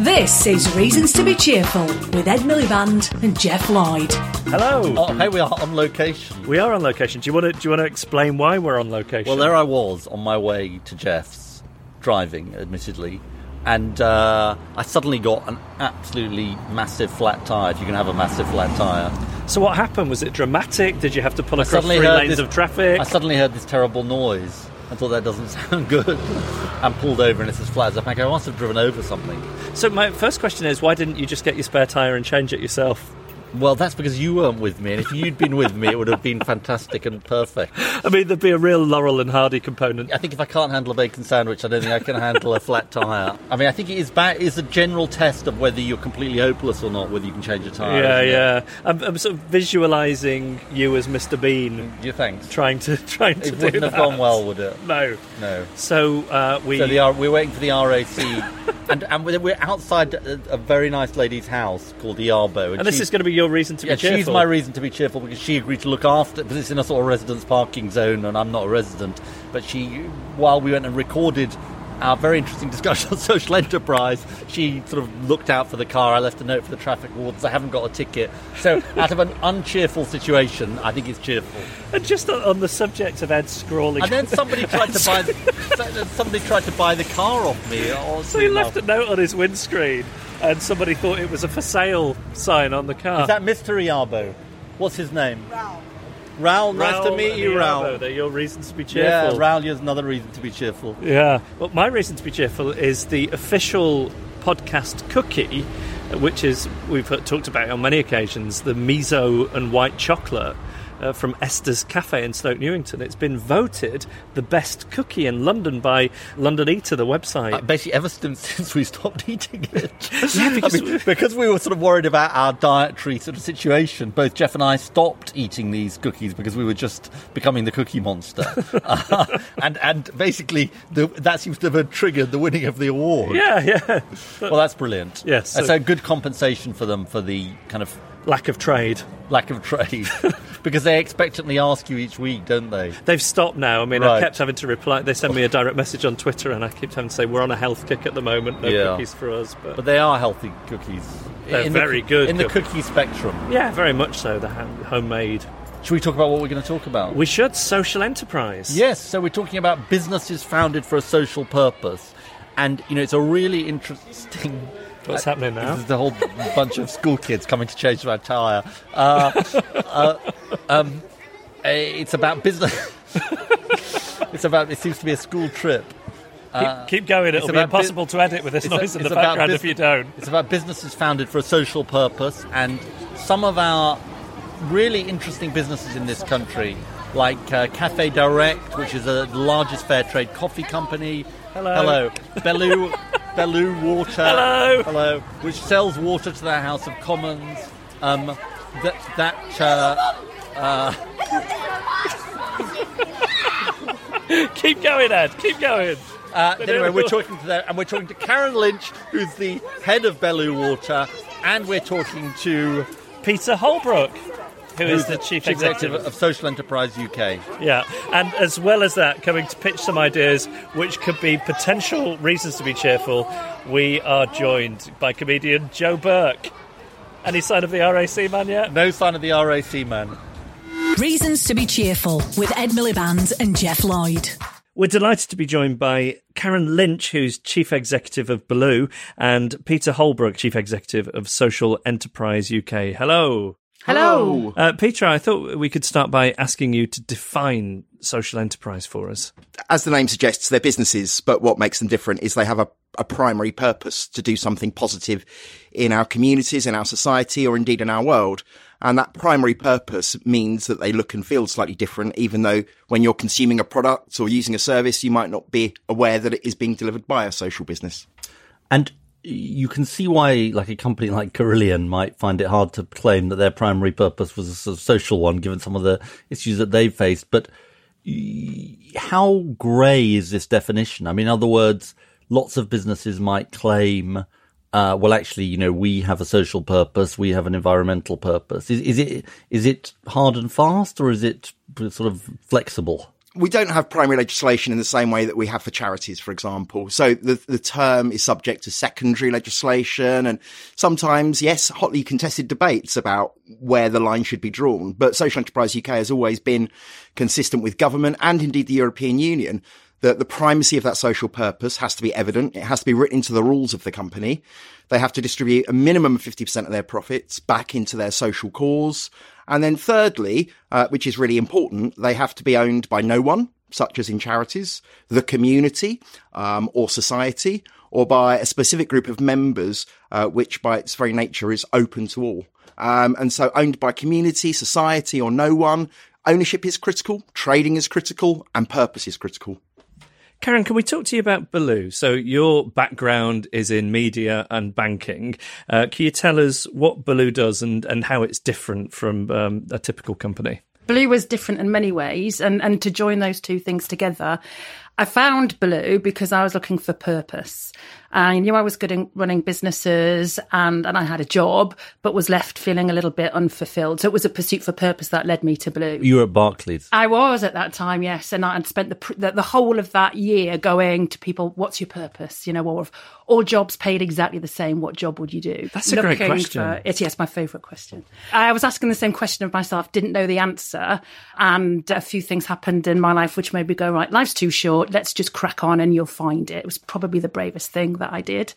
This is Reasons to be Cheerful with Ed Miliband and Geoff Lloyd. Hello. Oh, hey, we are on location. We are on location. Do you want to do you want to explain why we're on location? Well, there I was on my way to Geoff's, driving, admittedly, and uh, I suddenly got an absolutely massive flat tire. If you can have a massive flat tire, So what happened? Was it dramatic? Did you have to pull I across three lanes this- of traffic? I suddenly heard this terrible noise. I thought that doesn't sound good, and pulled over, and it's as flat as a pancake. I must have driven over something. So my first question is, why didn't you just get your spare tire and change it yourself? Well, that's because you weren't with me, and if you'd been with me, it would have been fantastic and perfect. I mean, there'd be a real Laurel and Hardy component. I think if I can't handle a bacon sandwich, I don't think I can handle a flat tyre. I mean, I think it is a general test of whether you're completely hopeless or not, whether you can change a tyre. yeah, yeah. I'm, I'm sort of visualising you as Mr. Bean Yeah, thanks. trying to trying to It wouldn't have that. gone well, would it? No. No. So uh, we. So the, we're waiting for the RAC, and, and we're outside a, a very nice lady's house called the Arbo. and this is going to be your reason to yeah, be cheerful. she's my reason to be cheerful because she agreed to look after because it's in a sort of residence parking zone, and I'm not a resident. But she, while we went and recorded our very interesting discussion on social enterprise, she sort of looked out for the car. I left a note for the traffic wardens. I haven't got a ticket. So, out of an uncheerful situation, I think it's cheerful. And just on, the subject of Ed scrawling. And then somebody tried to buy, the, somebody tried to buy the car off me. Or So he left a note on his windscreen, and somebody thought it was a for sale sign on the car. Is that Mr. Iarbo? What's his name? Raul. Raul, nice Raoul to meet you, Iarbo, Raul. They're your reasons to be Yeah, cheerful. Raul is another reason to be cheerful. Yeah. Well, my reason to be cheerful is the official podcast cookie, which is we've talked about it on many occasions, the miso and white chocolate. Uh, from Esther's Cafe in Stoke Newington. It's been voted the best cookie in London by London Eater, the website. Uh, basically, ever since, since we stopped eating it. Yeah, because I mean, because we were sort of worried about our dietary sort of situation, both Geoff and I stopped eating these cookies because we were just becoming the cookie monster. Uh, and and basically, the, that seems to have triggered the winning of the award. yeah, yeah. Well, that's brilliant. Yes, That's so- a good compensation for them for the kind of Lack of trade. lack of trade. Because they expectantly ask you each week, don't they? They've stopped now. I mean, I Right. kept having to reply. They send me a direct message on Twitter, and I kept having to say, "We're on a health kick at the moment. No Yeah. cookies for us." But, But they are healthy cookies. They're In very coo- good In the cookie spectrum. yeah, very much so. The homemade. Should we talk about what we're going to talk about? We should social enterprise. Yes, so we're talking about businesses founded for a social purpose. And, you know, it's a really interesting. What's happening now? This is a whole bunch of school kids coming to change my tyre. Uh, uh, um, eh, it's about business. it's about, it seems to be a school trip. keep, keep going. It'll be about bu- impossible to edit with this It's a- noise in the background bus- if you don't. It's about businesses founded for a social purpose, and some of our really interesting businesses in this country, like uh, Cafe Direct, which is the largest fair trade coffee company. Hello. Hello. Belu, Belu Water. Hello. Hello. Which sells water to the House of Commons. Um, that that uh, keep going, Ed. Keep going. Uh, anyway, we're talking to them, and we're talking to Karen Lynch, who's the head of Belu Water, and we're talking to Peter Holbrook, who is who's the chief executive. of Social Enterprise UK. Yeah, and as well as that, coming to pitch some ideas which could be potential reasons to be cheerful, we are joined by comedian Joe Burke. Any sign of the RAC man yet? No sign of the RAC man. Reasons to be cheerful with Ed Miliband and Geoff Lloyd. We're delighted to be joined by Karen Lynch, who's Chief Executive of Belu, and Peter Holbrook, Chief Executive of Social Enterprise UK. Hello. Hello. Uh, Peter, I thought we could start by asking you to define social enterprise for us. As the name suggests, they're businesses, but what makes them different is they have a, a primary purpose to do something positive in our communities, in our society, or indeed in our world. And that primary purpose means that they look and feel slightly different, even though when you're consuming a product or using a service, you might not be aware that it is being delivered by a social business. And you can see why, like a company like Carillion might find it hard to claim that their primary purpose was a sort of social one, given some of the issues that they've faced. But how grey is this definition? I mean, in other words, lots of businesses might claim uh, well, actually, you know, we have a social purpose, we have an environmental purpose. Is, is it is it hard and fast, or is it sort of flexible? We don't have primary legislation in the same way that we have for charities, for example. So the, the term is subject to secondary legislation and sometimes, yes, hotly contested debates about where the line should be drawn. But Social Enterprise UK has always been consistent with government and indeed the European Union that the primacy of that social purpose has to be evident. It has to be written into the rules of the company. They have to distribute a minimum of 50% of their profits back into their social cause. And then thirdly, uh, which is really important, they have to be owned by no one, such as in charities, the community, um, or society, or by a specific group of members, uh, which by its very nature is open to all. Um, and so owned by community, society, or no one, ownership is critical, trading is critical, and purpose is critical. Karen, can we talk to you about Belu? So, your background is in media and banking. Uh, can you tell us what Belu does and, and how it's different from um, a typical company? Belu was different in many ways, and, and to join those two things together, I found Belu because I was looking for purpose. I knew I was good in running businesses and, and I had a job, but was left feeling a little bit unfulfilled. So it was a pursuit for purpose that led me to Belu. You were at Barclays. I was at that time, yes. And I had spent the, the, the whole of that year going to people, what's your purpose? You know, all, of, all jobs paid exactly the same. What job would you do? That's a Looking great question. For, it's, yes, my favourite question. I was asking the same question of myself, didn't know the answer. And a few things happened in my life which made me go, right, life's too short. Let's just crack on and you'll find it. It was probably the bravest thing that I did.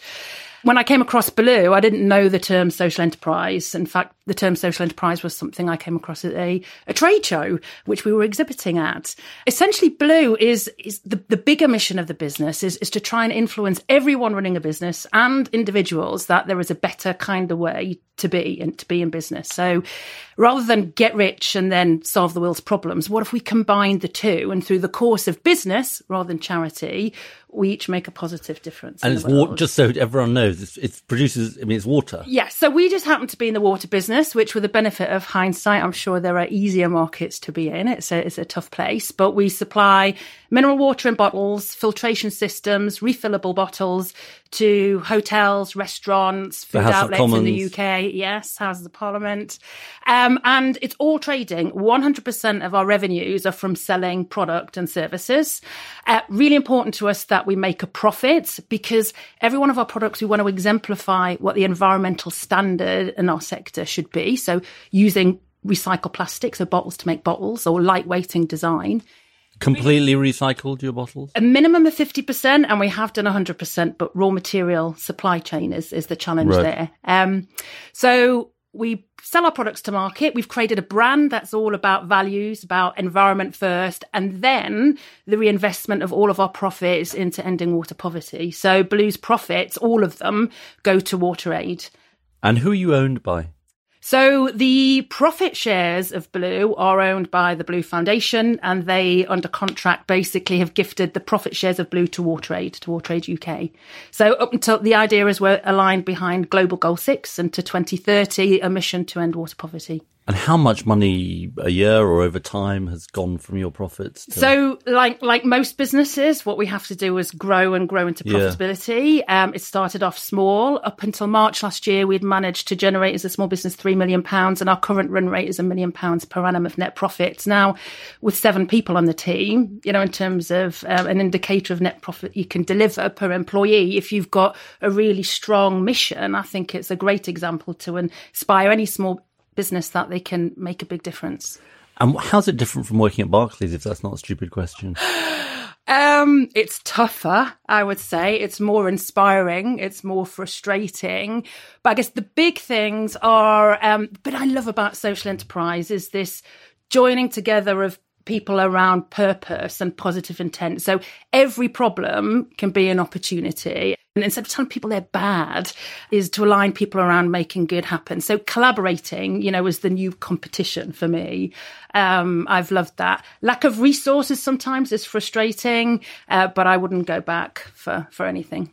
When I came across Belu, I didn't know the term social enterprise. In fact, the term social enterprise was something I came across at a, a trade show, which we were exhibiting at. Essentially, Belu is, is the, the bigger mission of the business is, is to try and influence everyone running a business and individuals that there is a better kind of way to be and to be in business. So rather than get rich and then solve the world's problems, what if we combine the two and through the course of business rather than charity, we each make a positive difference. And it's water, just so everyone knows, it produces, I mean, it's water. Yes. Yeah, so we just happen to be in the water business, which with the benefit of hindsight, I'm sure there are easier markets to be in. It's a, it's a tough place, but we supply mineral water in bottles, filtration systems, refillable bottles to hotels, restaurants, food outlets in the UK. Yes, Houses of Parliament. Um, and it's all trading. 100% of our revenues are from selling product and services. Uh, really important to us that we make a profit because every one of our products, we want to exemplify what the environmental standard in our sector should be. So using recycled plastic, so bottles to make bottles or lightweighting design. Completely recycled your bottles? A minimum of 50%, and we have done 100%, but raw material supply chain is, is the challenge right. there. Um, so we sell our products to market. We've created a brand that's all about values, about environment first, and then the reinvestment of all of our profits into ending water poverty. So Belu's profits, all of them, go to water aid. And who are you owned by? So the profit shares of Belu are owned by the Belu Foundation, and they, under contract, basically have gifted the profit shares of Belu to WaterAid, to WaterAid UK. So up until the idea is we're aligned behind Global Goal Six and to 2030, a mission to end water poverty. And how much money a year or over time has gone from your profits? To- So, like like most businesses, what we have to do is grow and grow into Yeah. profitability. Um, it started off small. Up until March last year, we'd managed to generate as a small business three million pounds, and our current run rate is a million pounds per annum of net profits. Now, with seven people on the team, you know, in terms of um, an indicator of net profit you can deliver per employee, if you've got a really strong mission, I think it's a great example to inspire any small business that they can make a big difference. and how's it different from working at Barclays, if that's not a stupid question? Um, it's tougher, I would say. It's more inspiring. It's more frustrating. But I guess the big things are, um, but I love about social enterprise is this joining together of people around purpose and positive intent. So every problem can be an opportunity. And instead of telling people they're bad, is to align people around making good happen. So collaborating, you know, is the new competition for me. Um, I've loved that. Lack of resources sometimes is frustrating, uh, but I wouldn't go back for, for anything.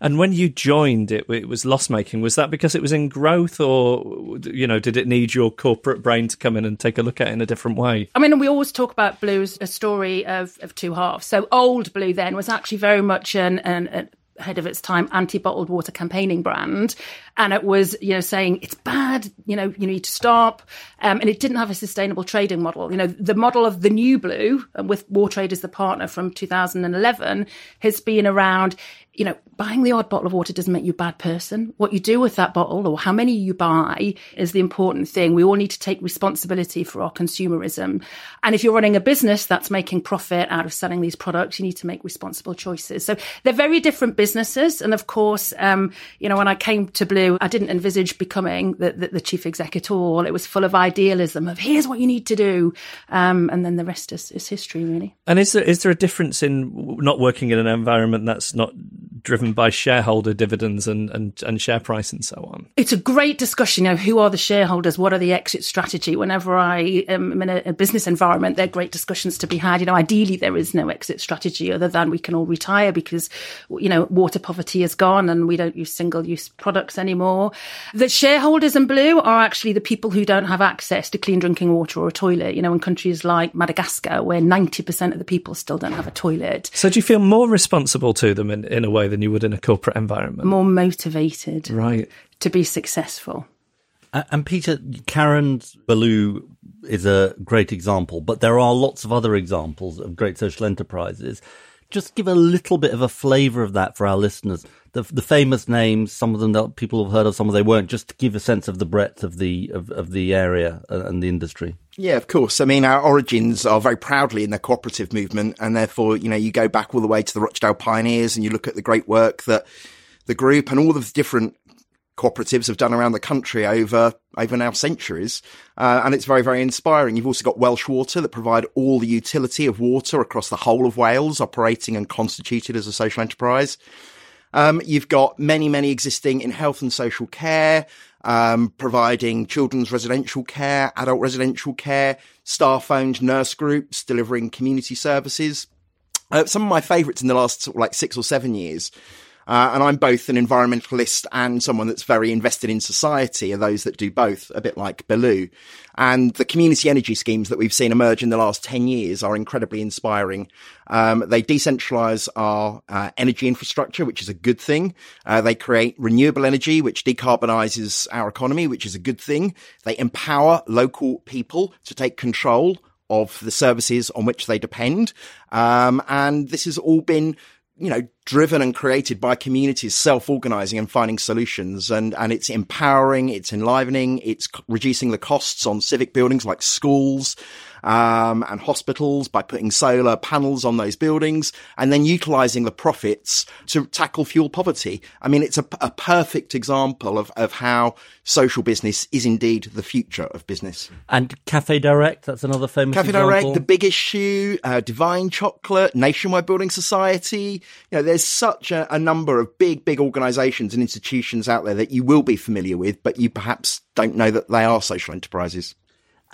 And when you joined, it, it was loss making. Was that because it was in growth, or you know, did it need your corporate brain to come in and take a look at it in a different way? I mean, we always talk about Belu as a story of, of two halves. So old Belu then was actually very much an, an, an ahead of its time anti-bottled water campaigning brand and it was you know saying it's bad you know you need to stop um, and it didn't have a sustainable trading model you know the model of the new Belu and with WaterAid as the partner from 2011 has been around you know buying the odd bottle of water doesn't make you a bad person. What you do with that bottle or how many you buy is the important thing. We all need to take responsibility for our consumerism. And if you're running a business that's making profit out of selling these products you need to make responsible choices. So they're very different businesses. And of course um, you know when i came to Belu i didn't envisage becoming the, the, the chief exec at all. It was full of idealism of here's what you need to do. Um, and then the rest is, is history really. And is there is there a difference in not working in an environment that's not driven by shareholder dividends and, and, and share price and so on? It's a great discussion. You know, who are the shareholders? What are the exit strategy? Whenever I am in a, a business environment, there are great discussions to be had. You know, ideally there is no exit strategy other than we can all retire because, you know, water poverty is gone and we don't use single use products anymore. The shareholders in Belu are actually the people who don't have access to clean drinking water or a toilet. You know, in countries like Madagascar, where 90% of the people still don't have a toilet. So do you feel more responsible to them in, in a way than you would in a corporate environment? More motivated Right. to be successful. And Peter, Karen's Belu is a great example, but there are lots of other examples of great social enterprises. Just give a little bit of a flavour of that for our listeners. The, the famous names, some of them that people have heard of, some of them they weren't, just to give a sense of the breadth of the of, of the area and the industry. Yeah, of course. I mean, our origins are very proudly in the cooperative movement, and therefore, you know, you go back all the way to the Rochdale Pioneers, and you look at the great work that the group and all the different cooperatives have done around the country over over now centuries, uh, and it's very very inspiring. You've also got Welsh Water that provide all the utility of water across the whole of Wales, operating and constituted as a social enterprise. Um, you've got many, many existing in health and social care, um, providing children's residential care, adult residential care, staff owned nurse groups, delivering community services. Uh, some of my favourites in the last like six or seven years. Uh, and I'm both an environmentalist and someone that's very invested in society are those that do both, a bit like Belu. And the community energy schemes that we've seen emerge in the last 10 years are incredibly inspiring. Um, they decentralize our uh, energy infrastructure, which is a good thing. Uh, they create renewable energy, which decarbonizes our economy, which is a good thing. They empower local people to take control of the services on which they depend. Um, and this has all been you know, driven and created by communities self-organizing and finding solutions. And, and it's empowering, it's enlivening, it's reducing the costs on civic buildings like schools, um, and hospitals by putting solar panels on those buildings and then utilizing the profits to tackle fuel poverty. I mean, it's a, a perfect example of, of how social business is indeed the future of business. And Cafe Direct, that's another famous Cafe example. Direct, The Big Issue, uh, Divine Chocolate, Nationwide Building Society. You know, there's such a, a number of big, big organisations and institutions out there that you will be familiar with, but you perhaps don't know that they are social enterprises.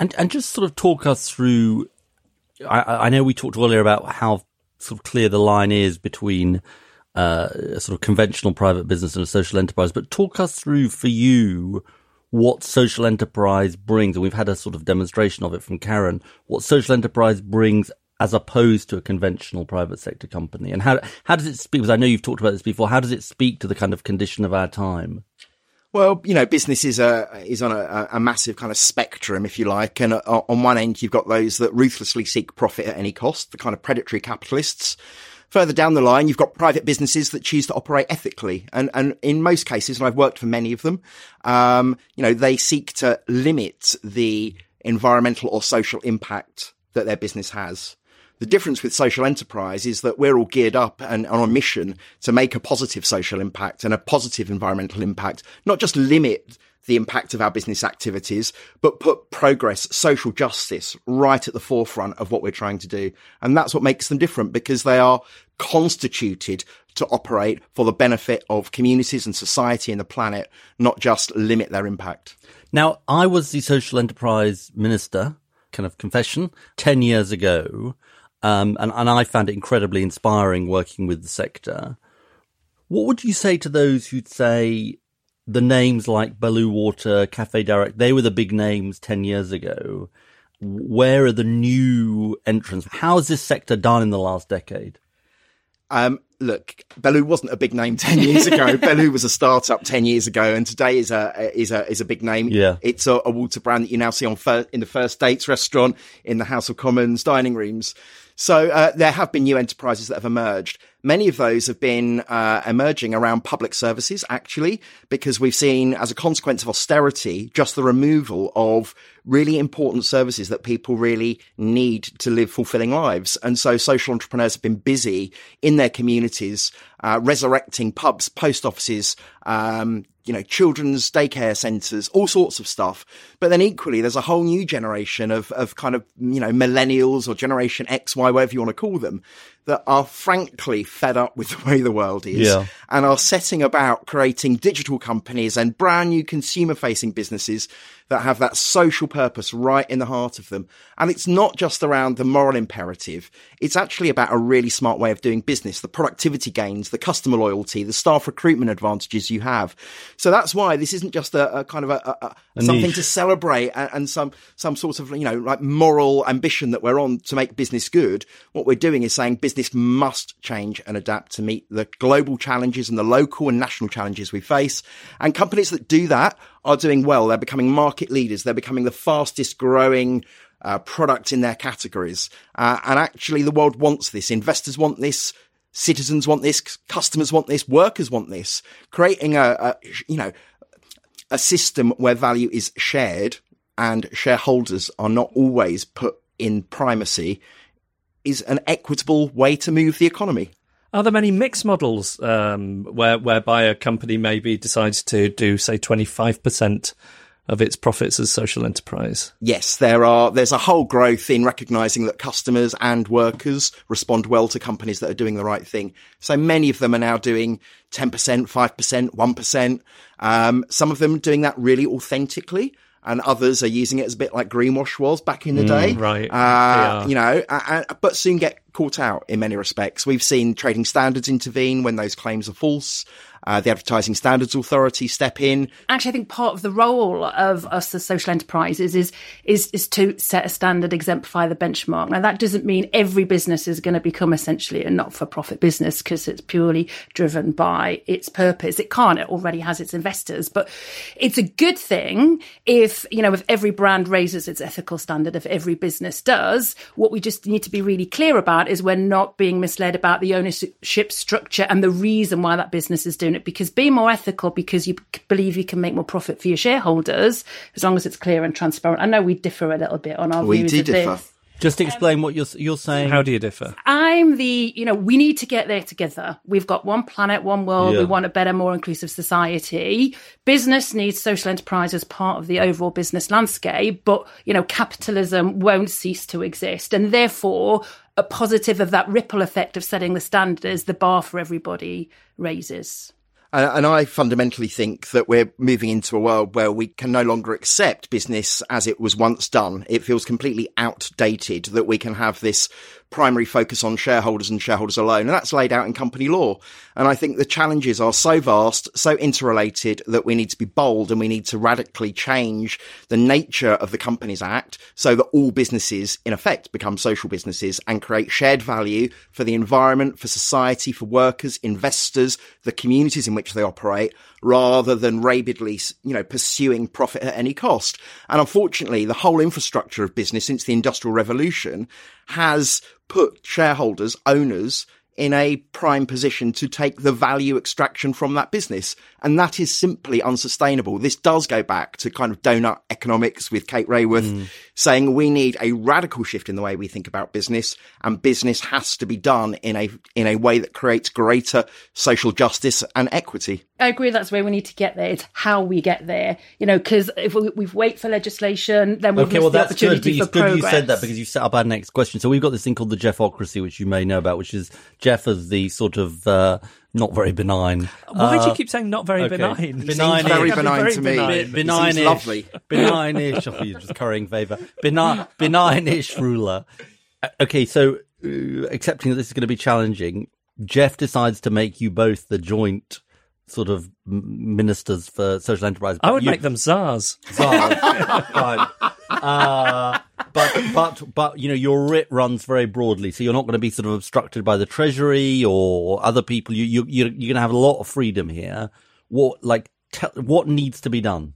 And and just sort of talk us through. I, I know we talked earlier about how sort of clear the line is between uh, a sort of conventional private business and a social enterprise, but talk us through for you what social enterprise brings, and we've had a sort of demonstration of it from Karen, what social enterprise brings as opposed to a conventional private sector company? And how, how does it speak? Because I know you've talked about this before. How does it speak to the kind of condition of our time? Well, you know, business is a is on a, a massive kind of spectrum, if you like. And uh, on one end, you've got those that ruthlessly seek profit at any cost, the kind of predatory capitalists. Further down the line, you've got private businesses that choose to operate ethically. And, and in most cases, and I've worked for many of them, um, you know, they seek to limit the environmental or social impact that their business has. The difference with social enterprise is that we're all geared up and on a mission to make a positive social impact and a positive environmental impact, not just limit the impact of our business activities, but put progress, social justice right at the forefront of what we're trying to do. And that's what makes them different because they are constituted to operate for the benefit of communities and society and the planet, not just limit their impact. Now, I was the social enterprise minister, kind of confession, 10 years ago. Um, and, and I found it incredibly inspiring working with the sector. What would you say to those who'd say the names like Belu Water, Cafe Direct, they were the big names 10 years ago. Where are the new entrants? How has this sector done in the last decade? Um, look, Belu wasn't a big name 10 years ago. Belu was a startup 10 years ago and today is a, is a, is a big name. Yeah. It's a, a water brand that you now see on fir- in the First Dates restaurant, in the House of Commons dining rooms. So uh, there have been new enterprises that have emerged. Many of those have been uh, emerging around public services, actually, because we've seen, as a consequence of austerity, just the removal of really important services that people really need to live fulfilling lives. And so social entrepreneurs have been busy in their communities, uh, resurrecting pubs, post offices, um, you know, children's daycare centres, all sorts of stuff. But then equally, there's a whole new generation of, of kind of, you know, millennials or generation X, Y, whatever you want to call them, that are frankly fed up with the way the world is yeah. and are setting about creating digital companies and brand new consumer facing businesses that have that social purpose right in the heart of them. And it's not just around the moral imperative. It's actually about a really smart way of doing business, the productivity gains, the customer loyalty, the staff recruitment advantages you have. So that's why this isn't just a, a kind of a, a, a something niche. to celebrate and, and some, some sort of, you know, like moral ambition that we're on to make business good. What we're doing is saying business must change and adapt to meet the global challenges and the local and national challenges we face. And companies that do that are doing well. They're becoming market leaders. They're becoming the fastest growing uh, product in their categories. Uh, and actually the world wants this. Investors want this. Citizens want this. Customers want this. Workers want this. Creating a, a you know, a system where value is shared and shareholders are not always put in primacy is an equitable way to move the economy. Are there many mixed models um, where whereby a company maybe decides to do say twenty five percent of its profits as social enterprise? Yes, there are. There's a whole growth in recognizing that customers and workers respond well to companies that are doing the right thing. So many of them are now doing 10%, 5%, 1%. Um, some of them doing that really authentically. And others are using it as a bit like greenwash was back in the day, right. Uh. You know, uh, but soon get caught out in many respects. We've seen trading standards intervene when those claims are false. Uh, the Advertising Standards Authority step in. Actually, I think part of the role of us as social enterprises is is is to set a standard, exemplify the benchmark. Now, that doesn't mean every business is going to become essentially a not-for-profit business because it's purely driven by its purpose. It can't. It already has its investors, but it's a good thing if you know if every brand raises its ethical standard. If every business does, what we just need to be really clear about is we're not being misled about the ownership structure and the reason why that business is doing it. Because be more ethical because you believe you can make more profit for your shareholders as long as it's clear and transparent. I know we differ a little bit on our We views do of differ. this. Just explain what you're you're saying. How do you differ? I'm the, you know, we need to get there together. We've got one planet, one world. Yeah. We want a better, more inclusive society. Business needs social enterprise as part of the overall business landscape, but, you know, capitalism won't cease to exist. And therefore, a positive of that ripple effect of setting the standard is the bar for everybody raises. And, I fundamentally think that we're moving into a world where we can no longer accept business as it was once done. It feels completely outdated that we can have this primary focus on shareholders and shareholders alone. And that's laid out in company law. And I think the challenges are so vast, so interrelated that we need to be bold and we need to radically change the nature of the Companies Act so that all businesses in effect become social businesses and create shared value for the environment, for society, for workers, investors, the communities in which they operate rather than rabidly, you know, pursuing profit at any cost. And unfortunately, the whole infrastructure of business since the industrial revolution has put shareholders, owners in a prime position to take the value extraction from that business. And that is simply unsustainable. This does go back to kind of donut economics with Kate Raworth. mm. Saying we need a radical shift in the way we think about business and business has to be done in a, in a way that creates greater social justice and equity. I agree that's where we need to get there. It's how we get there, you know, because if we, we, wait for legislation, then we've okay, well, the that's opportunity good, for progress. you said that because you set up our next question. So we've got this thing called the Geoffocracy, which you may know about, which is Geoff as the sort of uh, not very benign. Why uh, do you keep saying not very okay. benign? Benign, very benign very to me. Benign, benign lovely. Benign-ish. oh, you're just currying favour. Benign, benign-ish ruler. Uh, okay, so uh, accepting that this is going to be challenging, Geoff decides to make you both the joint sort of ministers for social enterprise. I would you, make them czars. Czars. Fine. Uh, but but but you know your writ runs very broadly, so you're not going to be sort of obstructed by the treasury or other people. You you you're, you're going to have a lot of freedom here. What like what needs to be done?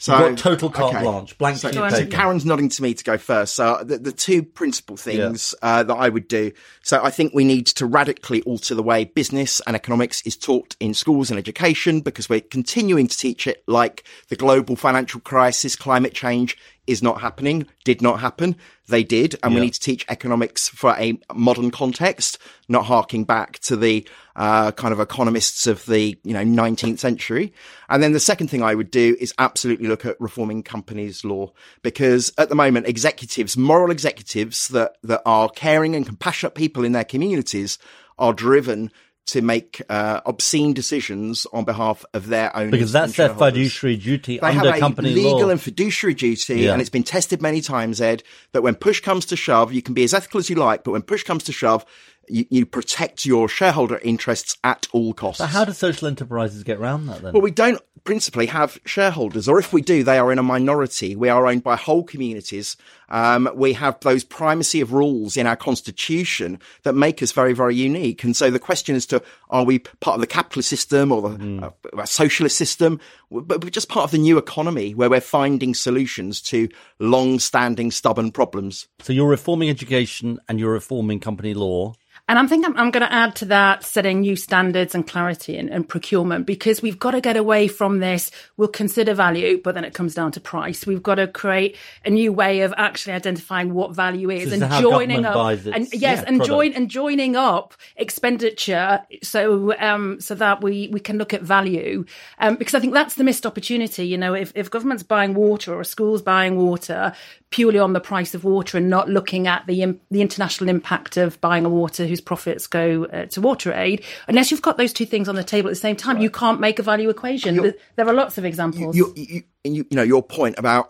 So You've got total carte okay. blanche, blank so, so Karen's nodding to me to go first. So the, the two principal things yeah. uh, that I would do. So I think we need to radically alter the way business and economics is taught in schools and education because we're continuing to teach it like the global financial crisis, climate change is not happening, did not happen. They did. And yeah. we need to teach economics for a modern context, not harking back to the uh, kind of economists of the, you know, 19th century. And then the second thing I would do is absolutely look at reforming companies law because at the moment, executives, moral executives that, that are caring and compassionate people in their communities are driven to make uh, obscene decisions on behalf of their own because that's their fiduciary duty they under have a company legal law. and fiduciary duty, yeah. and it's been tested many times, Ed. That when push comes to shove, you can be as ethical as you like, but when push comes to shove, you, you, protect your shareholder interests at all costs. So how do social enterprises get around that then? Well, we don't principally have shareholders, or if we do, they are in a minority. We are owned by whole communities. Um, we have those primacy of rules in our constitution that make us very, very unique. And so the question as to are we part of the capitalist system or the mm. uh, socialist system, but we're just part of the new economy where we're finding solutions to long-standing, stubborn problems. So you're reforming education and you're reforming company law. And I'm thinking I'm, going to add to that setting new standards and clarity in, in, procurement because we've got to get away from this. We'll consider value, but then it comes down to price. We've got to create a new way of actually identifying what value is and joining up. Its, and yes, yeah, and join and joining up expenditure so um, so that we we can look at value. Um, because I think that's the missed opportunity. You know, if if government's buying water or a school's buying water purely on the price of water and not looking at the the international impact of buying a water whose profits go uh, to water aid. Unless you've got those two things on the table at the same time, right. you can't make a value equation. You're, there are lots of examples. You, you, you, you know, your point about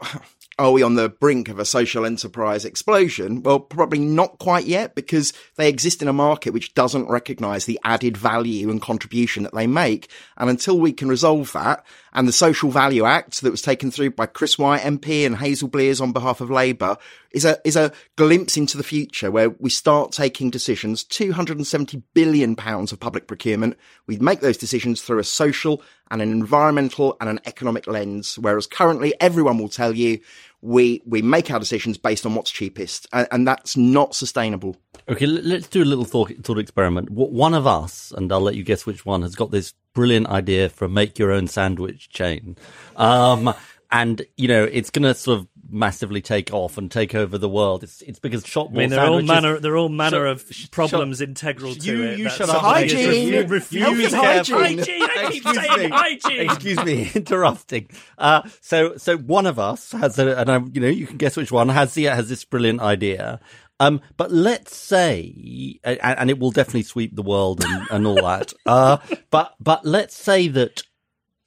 are we on the brink of a social enterprise explosion? Well, probably not quite yet because they exist in a market which doesn't recognize the added value and contribution that they make. And until we can resolve that and the Social Value Act that was taken through by Chris White MP and Hazel Blears on behalf of Labour is a, is a glimpse into the future where we start taking decisions, 270 billion pounds of public procurement. We make those decisions through a social and an environmental and an economic lens. Whereas currently everyone will tell you we we make our decisions based on what's cheapest, and, and that's not sustainable. Okay, let's do a little thought, thought experiment. One of us, and I'll let you guess which one, has got this brilliant idea for a make your own sandwich chain. Um, and you know it's going to sort of massively take off and take over the world. It's it's because shop I mean, there are all manner there are all manner of problems shop, integral to you, it. You shut up. Hygiene. You refuse hygiene. hygiene. I keep saying hygiene. Excuse me, interrupting. Uh, so so one of us has a, and I, you know you can guess which one has the has this brilliant idea. Um, but let's say, and, and, it will definitely sweep the world and, and all that. Uh, but but let's say that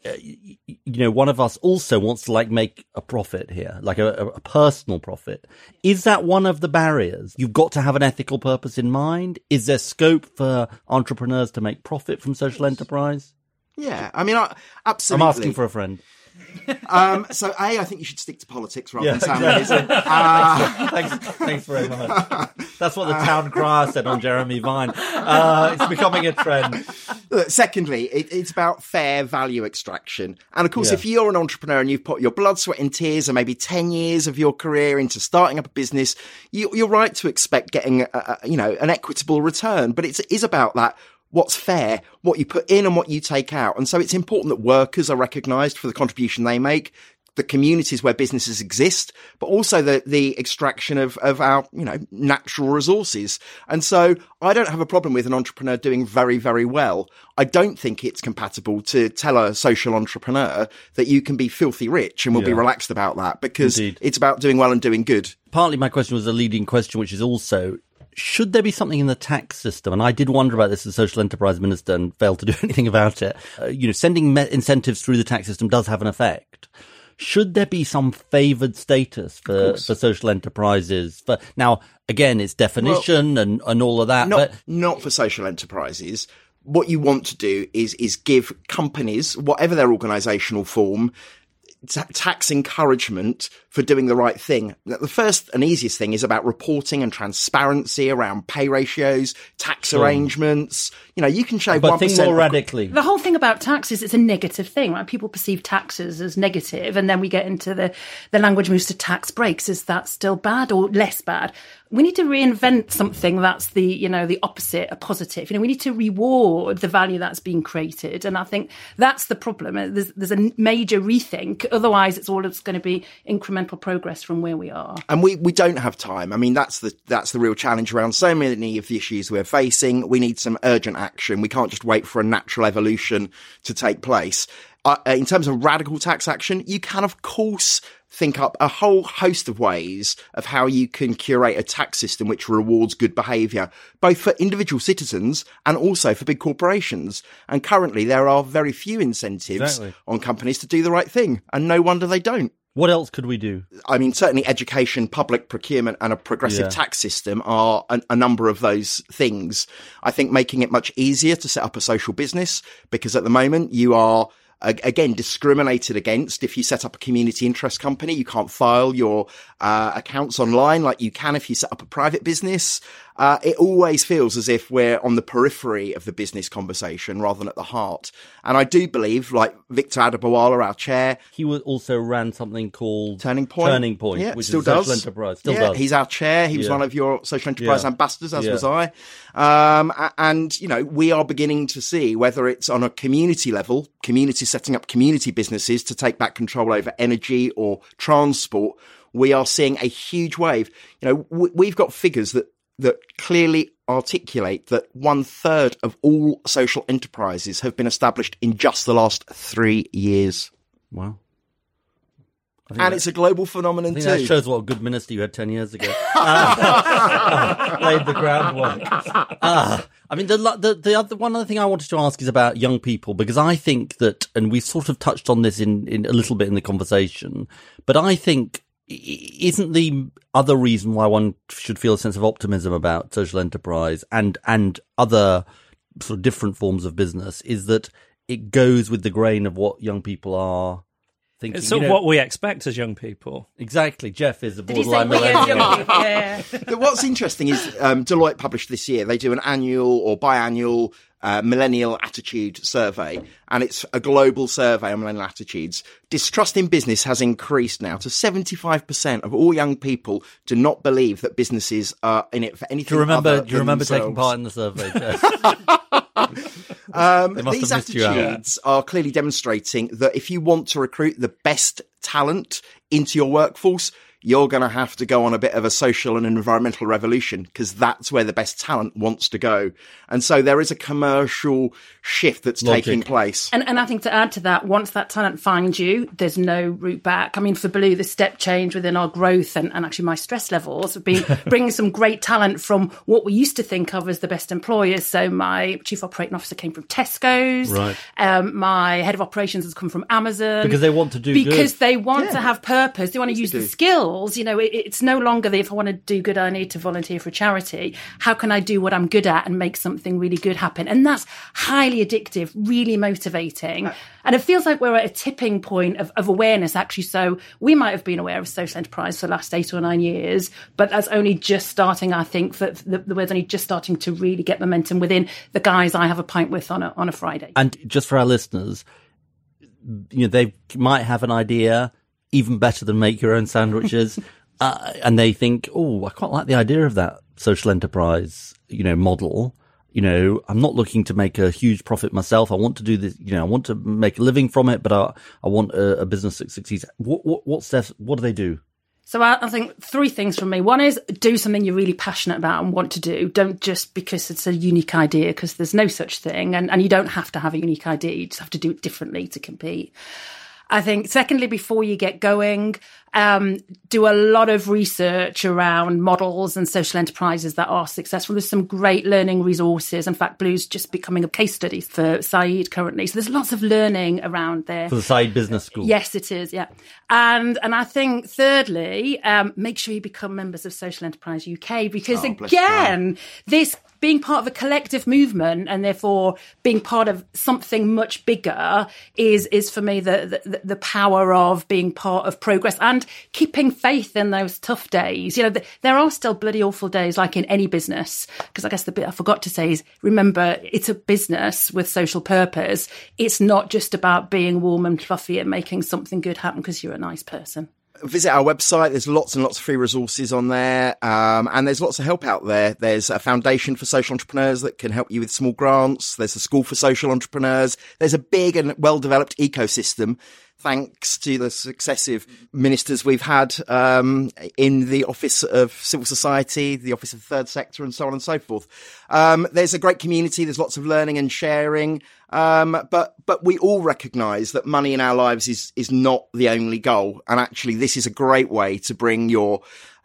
Uh, you, you know, one of us also wants to like make a profit here, like a, a, personal profit. Is that one of the barriers? You've got to have an ethical purpose in mind. Is there scope for entrepreneurs to make profit from social enterprise? Yeah, I mean, I, absolutely. I'm asking for a friend. Um, so, A, I think you should stick to politics rather yeah, than exactly. uh, thanks, thanks very much. That's what the town crier said on Jeremy Vine. Uh, it's becoming a trend. Secondly, it, it's about fair value extraction. And of course, yeah. if you're an entrepreneur and you've put your blood, sweat, and tears, and maybe 10 years of your career into starting up a business, you, are right to expect getting, a, a, you know, an equitable return. But it is about that what's fair, what you put in and what you take out. And so it's important that workers are recognized for the contribution they make, the communities where businesses exist, but also the, the extraction of, of our, you know, natural resources. And so I don't have a problem with an entrepreneur doing very, very well. I don't think it's compatible to tell a social entrepreneur that you can be filthy rich and we'll yeah. be relaxed about that because Indeed. it's about doing well and doing good. Partly my question was a leading question, which is also should there be something in the tax system? And I did wonder about this as social enterprise minister and failed to do anything about it. Uh, you know, sending me- incentives through the tax system does have an effect. Should there be some favored status for, for social enterprises? For now, again, it's definition well, and, and all of that. Not, but not for social enterprises. What you want to do is is give companies, whatever their organisational form, tax encouragement for doing the right thing. The first and easiest thing is about reporting and transparency around pay ratios, tax sure. arrangements. You know, you can show but think more radically. The whole thing about taxes, it's a negative thing, right? People perceive taxes as negative, and then we get into the the language moves to tax breaks. Is that still bad or less bad? we need to reinvent something that's the you know the opposite a positive you know we need to reward the value that's being created and i think that's the problem there's, there's a major rethink otherwise it's all it's going to be incremental progress from where we are and we we don't have time i mean that's the that's the real challenge around so many of the issues we're facing we need some urgent action we can't just wait for a natural evolution to take place uh, in terms of radical tax action, you can, of course, think up a whole host of ways of how you can curate a tax system which rewards good behaviour, both for individual citizens and also for big corporations. And currently there are very few incentives exactly. on companies to do the right thing. And no wonder they don't. What else could we do? I mean, certainly education, public procurement, and a progressive yeah. tax system are a, a, number of those things. I think making it much easier to set up a social business because at the moment you are again discriminated against if you set up a community interest company you can't file your uh, accounts online like you can if you set up a private business uh, it always feels as if we're on the periphery of the business conversation rather than at the heart. And I do believe, like Victor Adebowale, our chair, he also ran something called Turning Point. Turning Point, yeah, which still is does. social enterprise. Still yeah, does. He's our chair. He was yeah. one of your social enterprise yeah. ambassadors, as was I. Um, and you know, we are beginning to see whether it's on a community level, community setting up community businesses to take back control over energy or transport we are seeing a huge wave. You know, we've got figures that that clearly articulate that one third of all social enterprises have been established in just the last three years. Wow. And it's a global phenomenon too. That shows what a good minister you had 10 years ago. uh, laid the groundwork. Uh, I mean, the, the, the other, one other thing I wanted to ask is about young people, because I think that, and we've sort of touched on this in, in a little bit in the conversation, but I think isn't the other reason why one should feel a sense of optimism about social enterprise and and other sort of different forms of business is that it goes with the grain of what young people are thinking. It's sort you know, what we expect as young people. Exactly. Geoff is a borderline millennial. yeah. What's interesting is um, Deloitte published this year. They do an annual or biannual uh, millennial attitude survey, and it's a global survey on millennial attitudes. Distrust in business has increased now to 75% of all young people do not believe that businesses are in it for anything. Do you remember? do you remember themselves. taking part in the survey? um, these attitudes are clearly demonstrating that if you want to recruit the best talent into your workforce, you're going to have to go on a bit of a social and environmental revolution because that's where the best talent wants to go. And so there is a commercial shift that's Logic. taking place. And, and I think to add to that, once that talent finds you, there's no route back. I mean, for Belu, the step change within our growth and, and actually my stress levels have been bringing some great talent from what we used to think of as the best employers. So my chief operating officer came from Tesco's. Right. Um, my head of operations has come from Amazon. Because they want to do Because good. they want to have purpose. They want to use the do. Skills. You know, it, it's no longer that if I want to do good, I need to volunteer for a charity. How can I do what I'm good at and make something really good happen? And that's highly addictive, really motivating. And it feels like we're at a tipping point of, of awareness, actually. So we might have been aware of social enterprise for the last eight or nine years, but that's only just starting, I think, for the, the word's only just starting to really get momentum within the guys I have a pint with on a, on a Friday. And just for our listeners, you know, they might have an idea even better than make your own sandwiches. uh, and they think, oh, I quite like the idea of that social enterprise, you know, model. You know, I'm not looking to make a huge profit myself. I want to do this, you know, I want to make a living from it, but I, I want a, a business that succeeds. What, what, what steps, what do they do? So I, I think three things from me. One is do something you're really passionate about and want to do. Don't just because it's a unique idea, because there's no such thing. And, and you don't have to have a unique idea. You just have to do it differently to compete. I think, secondly, before you get going, um, do a lot of research around models and social enterprises that are successful. There's some great learning resources. In fact, Belu's just becoming a case study for Saïd currently. So there's lots of learning around there. For the side business school. Yes, it is. Yeah, and and I think thirdly, um, make sure you become members of Social Enterprise UK because Oh, bless you. again, this being part of a collective movement and therefore being part of something much bigger is is for me the the, the power of being part of progress and keeping faith in those tough days. You know, th- there are still bloody awful days, like in any business. Because I guess the bit I forgot to say is remember it's a business with social purpose. It's not just about being warm and fluffy and making something good happen because you're a nice person. visit our website. There's lots and lots of free resources on there. Um, and there's lots of help out there. There's a foundation for social entrepreneurs that can help you with small grants. There's a school for social entrepreneurs. There's a big and well developed ecosystem. Thanks to the successive ministers we've had um, in the Office of Civil Society, the Office of Third Sector, and so on and so forth. Um, there's a great community. There's lots of learning and sharing. Um, but but we all recognise that money in our lives is is not the only goal, and actually, this is a great way to bring your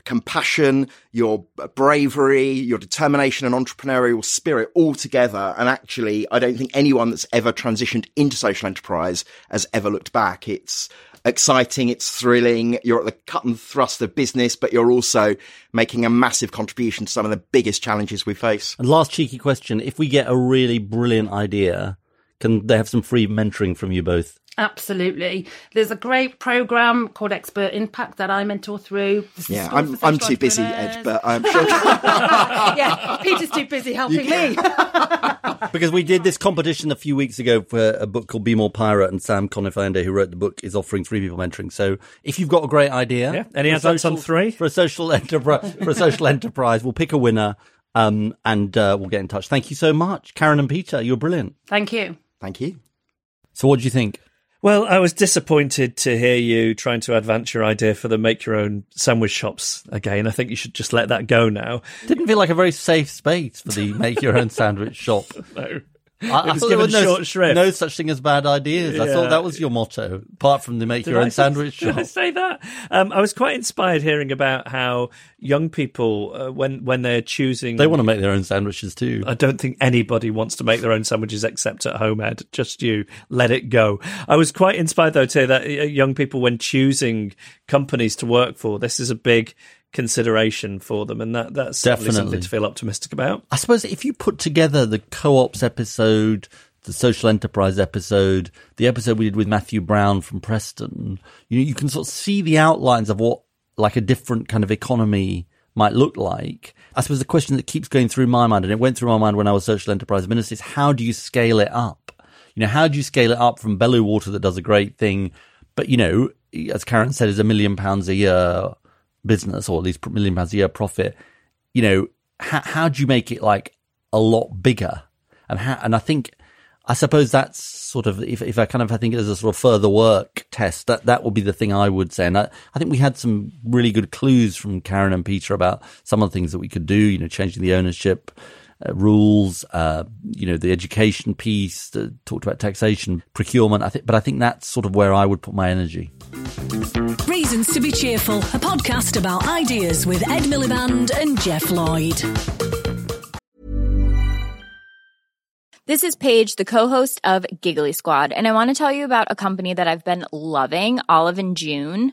compassion, your bravery, your determination and entrepreneurial spirit all together. And actually, I don't think anyone that's ever transitioned into social enterprise has ever looked back. It's exciting. It's thrilling. You're at the cut and thrust of business, but you're also making a massive contribution to some of the biggest challenges we face. And last cheeky question. If we get a really brilliant idea, can they have some free mentoring from you both? Absolutely. There's a great program called Expert Impact that I mentor through. This Yeah, I'm I'm too busy, Ed, but I'm sure. yeah, Peter's too busy helping me. Because we did this competition a few weeks ago for a book called Be More Pirate, and Sam Conniff Allende, who wrote the book, is offering three people mentoring. So if you've got a great idea, Yeah, any for a advance on three? for a social enterprise, for a social enterprise, we'll pick a winner, um, and uh, we'll get in touch. Thank you so much, Karen and Peter. You're brilliant. Thank you. Thank you. So what do you think? Well, I was disappointed to hear you trying to advance your idea for the make your own sandwich shops again. I think you should just let that go now. Didn't feel like a very safe space for the make your own sandwich shop. No. I, I thought there was no, no such thing as bad ideas. I thought that was your motto, apart from the make Did your I own say- sandwich Did I shop. say that? Um, I was quite inspired hearing about how young people, uh, when when they're choosing, They want to make their own sandwiches too. I don't think anybody wants to make their own sandwiches except at home, Ed. Just you. Let it go. I was quite inspired, though, to hear that uh, young people, when choosing companies to work for, this is a big consideration for them. And that, that's definitely something to feel optimistic about. I suppose if you put together the co-ops episode, the social enterprise episode, the episode we did with Matthew Brown from Preston, you you can sort of see the outlines of what like a different kind of economy might look like. I suppose the question that keeps going through my mind, and it went through my mind when I was social enterprise minister, is how do you scale it up? You know, how do you scale it up from Belu Water that does a great thing, but you know, as Karen said, is a million pounds a year business or at least million pounds a year profit. You know, how, how do you make it like a lot bigger? And how, and I think I suppose that's sort of if, if I kind of I think as a sort of further work test that that would be the thing I would say. And I, I think we had some really good clues from Karen and Peter about some of the things that we could do. You know, changing the ownership. Uh, rules, uh, you know, the education piece, uh, talked about taxation, procurement. I think, but I think that's sort of where I would put my energy. Reasons to be Cheerful, a podcast about ideas with Ed Miliband and Geoff Lloyd. This is Paige, the co-host of Giggly Squad, and I want to tell you about a company that I've been loving, Olive and June.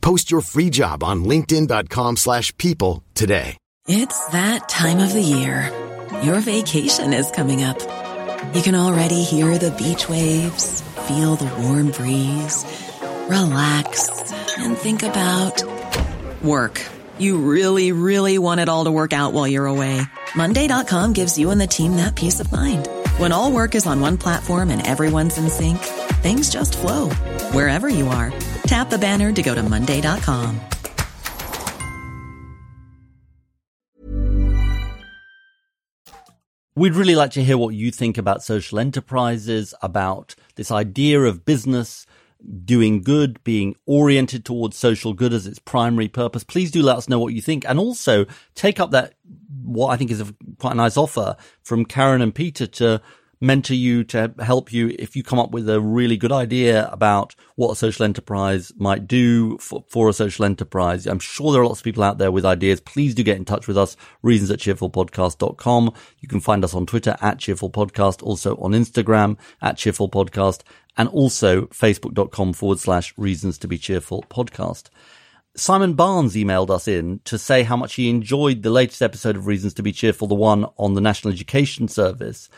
Post your free job on linkedin.com slash people today. It's that time of the year. Your vacation is coming up. You can already hear the beach waves, feel the warm breeze, relax, and think about work. You really, really want it all to work out while you're away. Monday.com gives you and the team that peace of mind. When all work is on one platform and everyone's in sync, things just flow wherever you are. Tap the banner to go to Monday.com. We'd really like to hear what you think about social enterprises, about this idea of business doing good, being oriented towards social good as its primary purpose. Please do let us know what you think. And also take up that, what I think is a quite a nice offer from Karen and Peter to mentor you to help you if you come up with a really good idea about what a social enterprise might do for, for, a social enterprise. I'm sure there are lots of people out there with ideas. Please do get in touch with us, reasons at cheerfulpodcast.com. You can find us on Twitter at cheerfulpodcast, also on Instagram at cheerfulpodcast, and also facebook.com forward slash reasons to be cheerful podcast. Simon Barnes emailed us in to say how much he enjoyed the latest episode of Reasons to be Cheerful, the one on the National Education Service.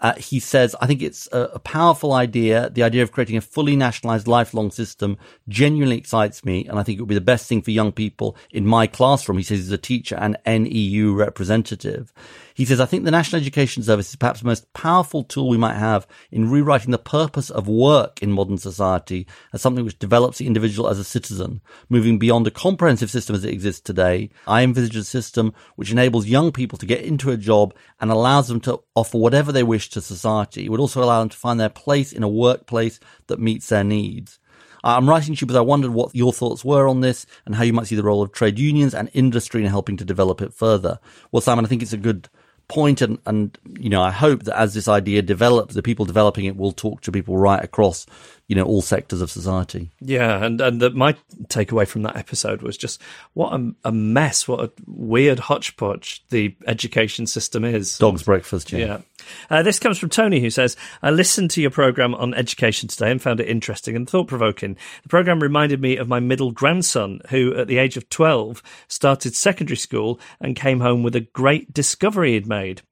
Uh, he says, I think it's a, a, powerful idea. The idea of creating a fully nationalized lifelong system genuinely excites me. And I think it would be the best thing for young people in my classroom. He says he's a teacher and NEU representative. He says, I think the National Education Service is perhaps the most powerful tool we might have in rewriting the purpose of work in modern society as something which develops the individual as a citizen, moving beyond a comprehensive system as it exists today. I envisage a system which enables young people to get into a job and allows them to offer whatever they wish to society. It would also allow them to find their place in a workplace that meets their needs. I'm writing to you because I wondered what your thoughts were on this and how you might see the role of trade unions and industry in helping to develop it further. Well, Simon, I think it's a good point and, and you know i hope that as this idea develops the people developing it will talk to people right across you know all sectors of society. Yeah, and and the, my takeaway from that episode was just what a, a, mess, what a weird hodgepodge the education system is. Dog's breakfast. Yeah. yeah. Uh, this comes from Tony, who says, "I listened to your program on education today and found it interesting and thought provoking. The program reminded me of my middle grandson, who at the age of twelve started secondary school and came home with a great discovery he'd made."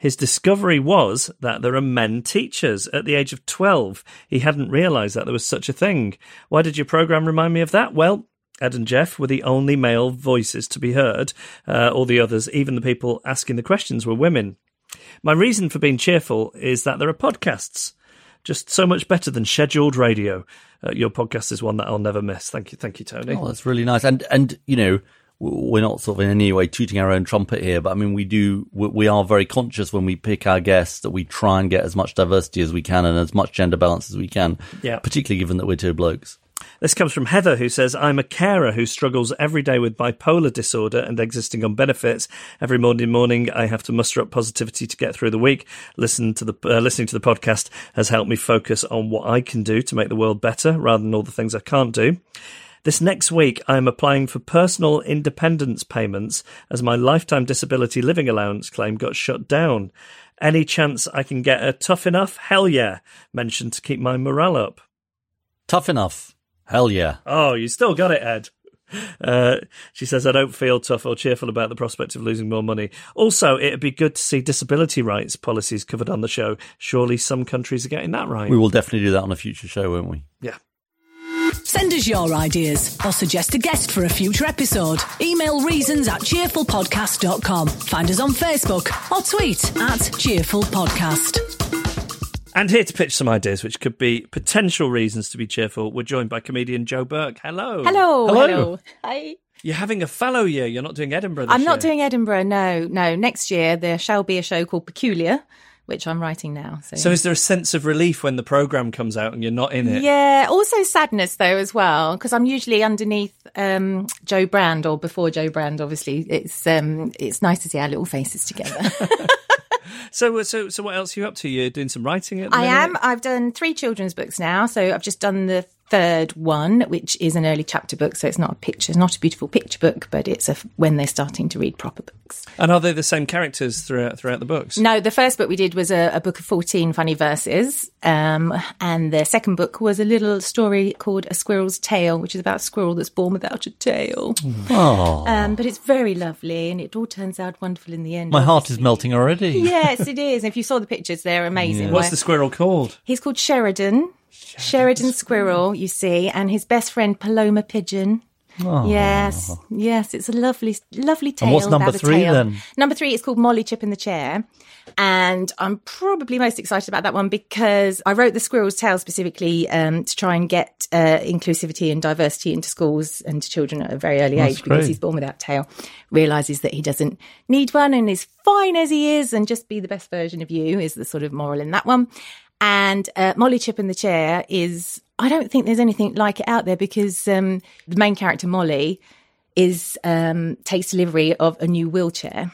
His discovery was that there are men teachers. At the age of 12, he hadn't realised that there was such a thing. Why did your programme remind me of that? Well, Ed and Geoff were the only male voices to be heard. Uh, all the others, even the people asking the questions, were women. My reason for being cheerful is that there are podcasts. Just so much better than scheduled radio. Uh, your podcast is one that I'll never miss. Thank you, thank you, Tony. Oh, that's really nice. And and you know, we're not sort of in any way tooting our own trumpet here, but I mean, we do, we are very conscious when we pick our guests that we try and get as much diversity as we can and as much gender balance as we can. Yeah. Particularly given that we're two blokes. This comes from Heather, who says, I'm a carer who struggles every day with bipolar disorder and existing on benefits. Every morning, morning, I have to muster up positivity to get through the week. Listen to the, uh, listening to the podcast has helped me focus on what I can do to make the world better rather than all the things I can't do. This next week, I am applying for personal independence payments as my lifetime disability living allowance claim got shut down. Any chance I can get a tough enough? Hell yeah, mentioned to keep my morale up. Tough enough. Hell yeah. Oh, you still got it, Ed. Uh, she says, I don't feel tough or cheerful about the prospect of losing more money. Also, it'd be good to see disability rights policies covered on the show. Surely some countries are getting that right. We will definitely do that on a future show, won't we? Yeah. Send us your ideas or suggest a guest for a future episode. Email reasons at cheerfulpodcast.com. Find us on Facebook or tweet at cheerfulpodcast. And here to pitch some ideas, which could be potential reasons to be cheerful, we're joined by comedian Joe Burke. Hello. Hello. Hello. Hello. Hi. You're having a fallow year. You're not doing Edinburgh this I'm not year. doing Edinburgh. No, no. Next year there shall be a show called Peculiar, which I'm writing now. So, So is there a sense of relief when the programme comes out and you're not in it? yeah. Also sadness though as well because I'm usually underneath um, Jo Brand or before Jo Brand. Obviously, it's um, it's nice to see our little faces together. So, uh, so, so what else are you up to? You're doing some writing at the I minute? am. I've done three children's books now. So I've just done the third one, which is an early chapter book. So it's not a picture, it's not a beautiful picture book, but it's a when they're starting to read proper books. And are they the same characters throughout throughout the books? No, the first book we did was a, a book of 14 funny verses. Um, and the second book was a little story called A Squirrel's Tale, which is about a squirrel that's born without a tail. Oh, Um, but it's very lovely and it all turns out wonderful in the end. my heart is melting already. Yes, it is. If you saw the pictures, they're amazing. What's the squirrel called? He's called Sheridan. Sheridan Squirrel, you see, and his best friend Paloma Pigeon. Yes, yes, it's a lovely, lovely tale. And what's number about three then? Number three is called Molly Chip in the Chair. And I'm probably most excited about that one because I wrote the Squirrel's Tale specifically um, to try and get uh, inclusivity and diversity into schools and to children at a very early That's age because he's born without tail, realizes that he doesn't need one and is fine as he is and just be the best version of you is the sort of moral in that one. And uh, Molly Chip in the Chair is, I don't think there's anything like it out there because um, the main character, Molly, is um, takes delivery of a new wheelchair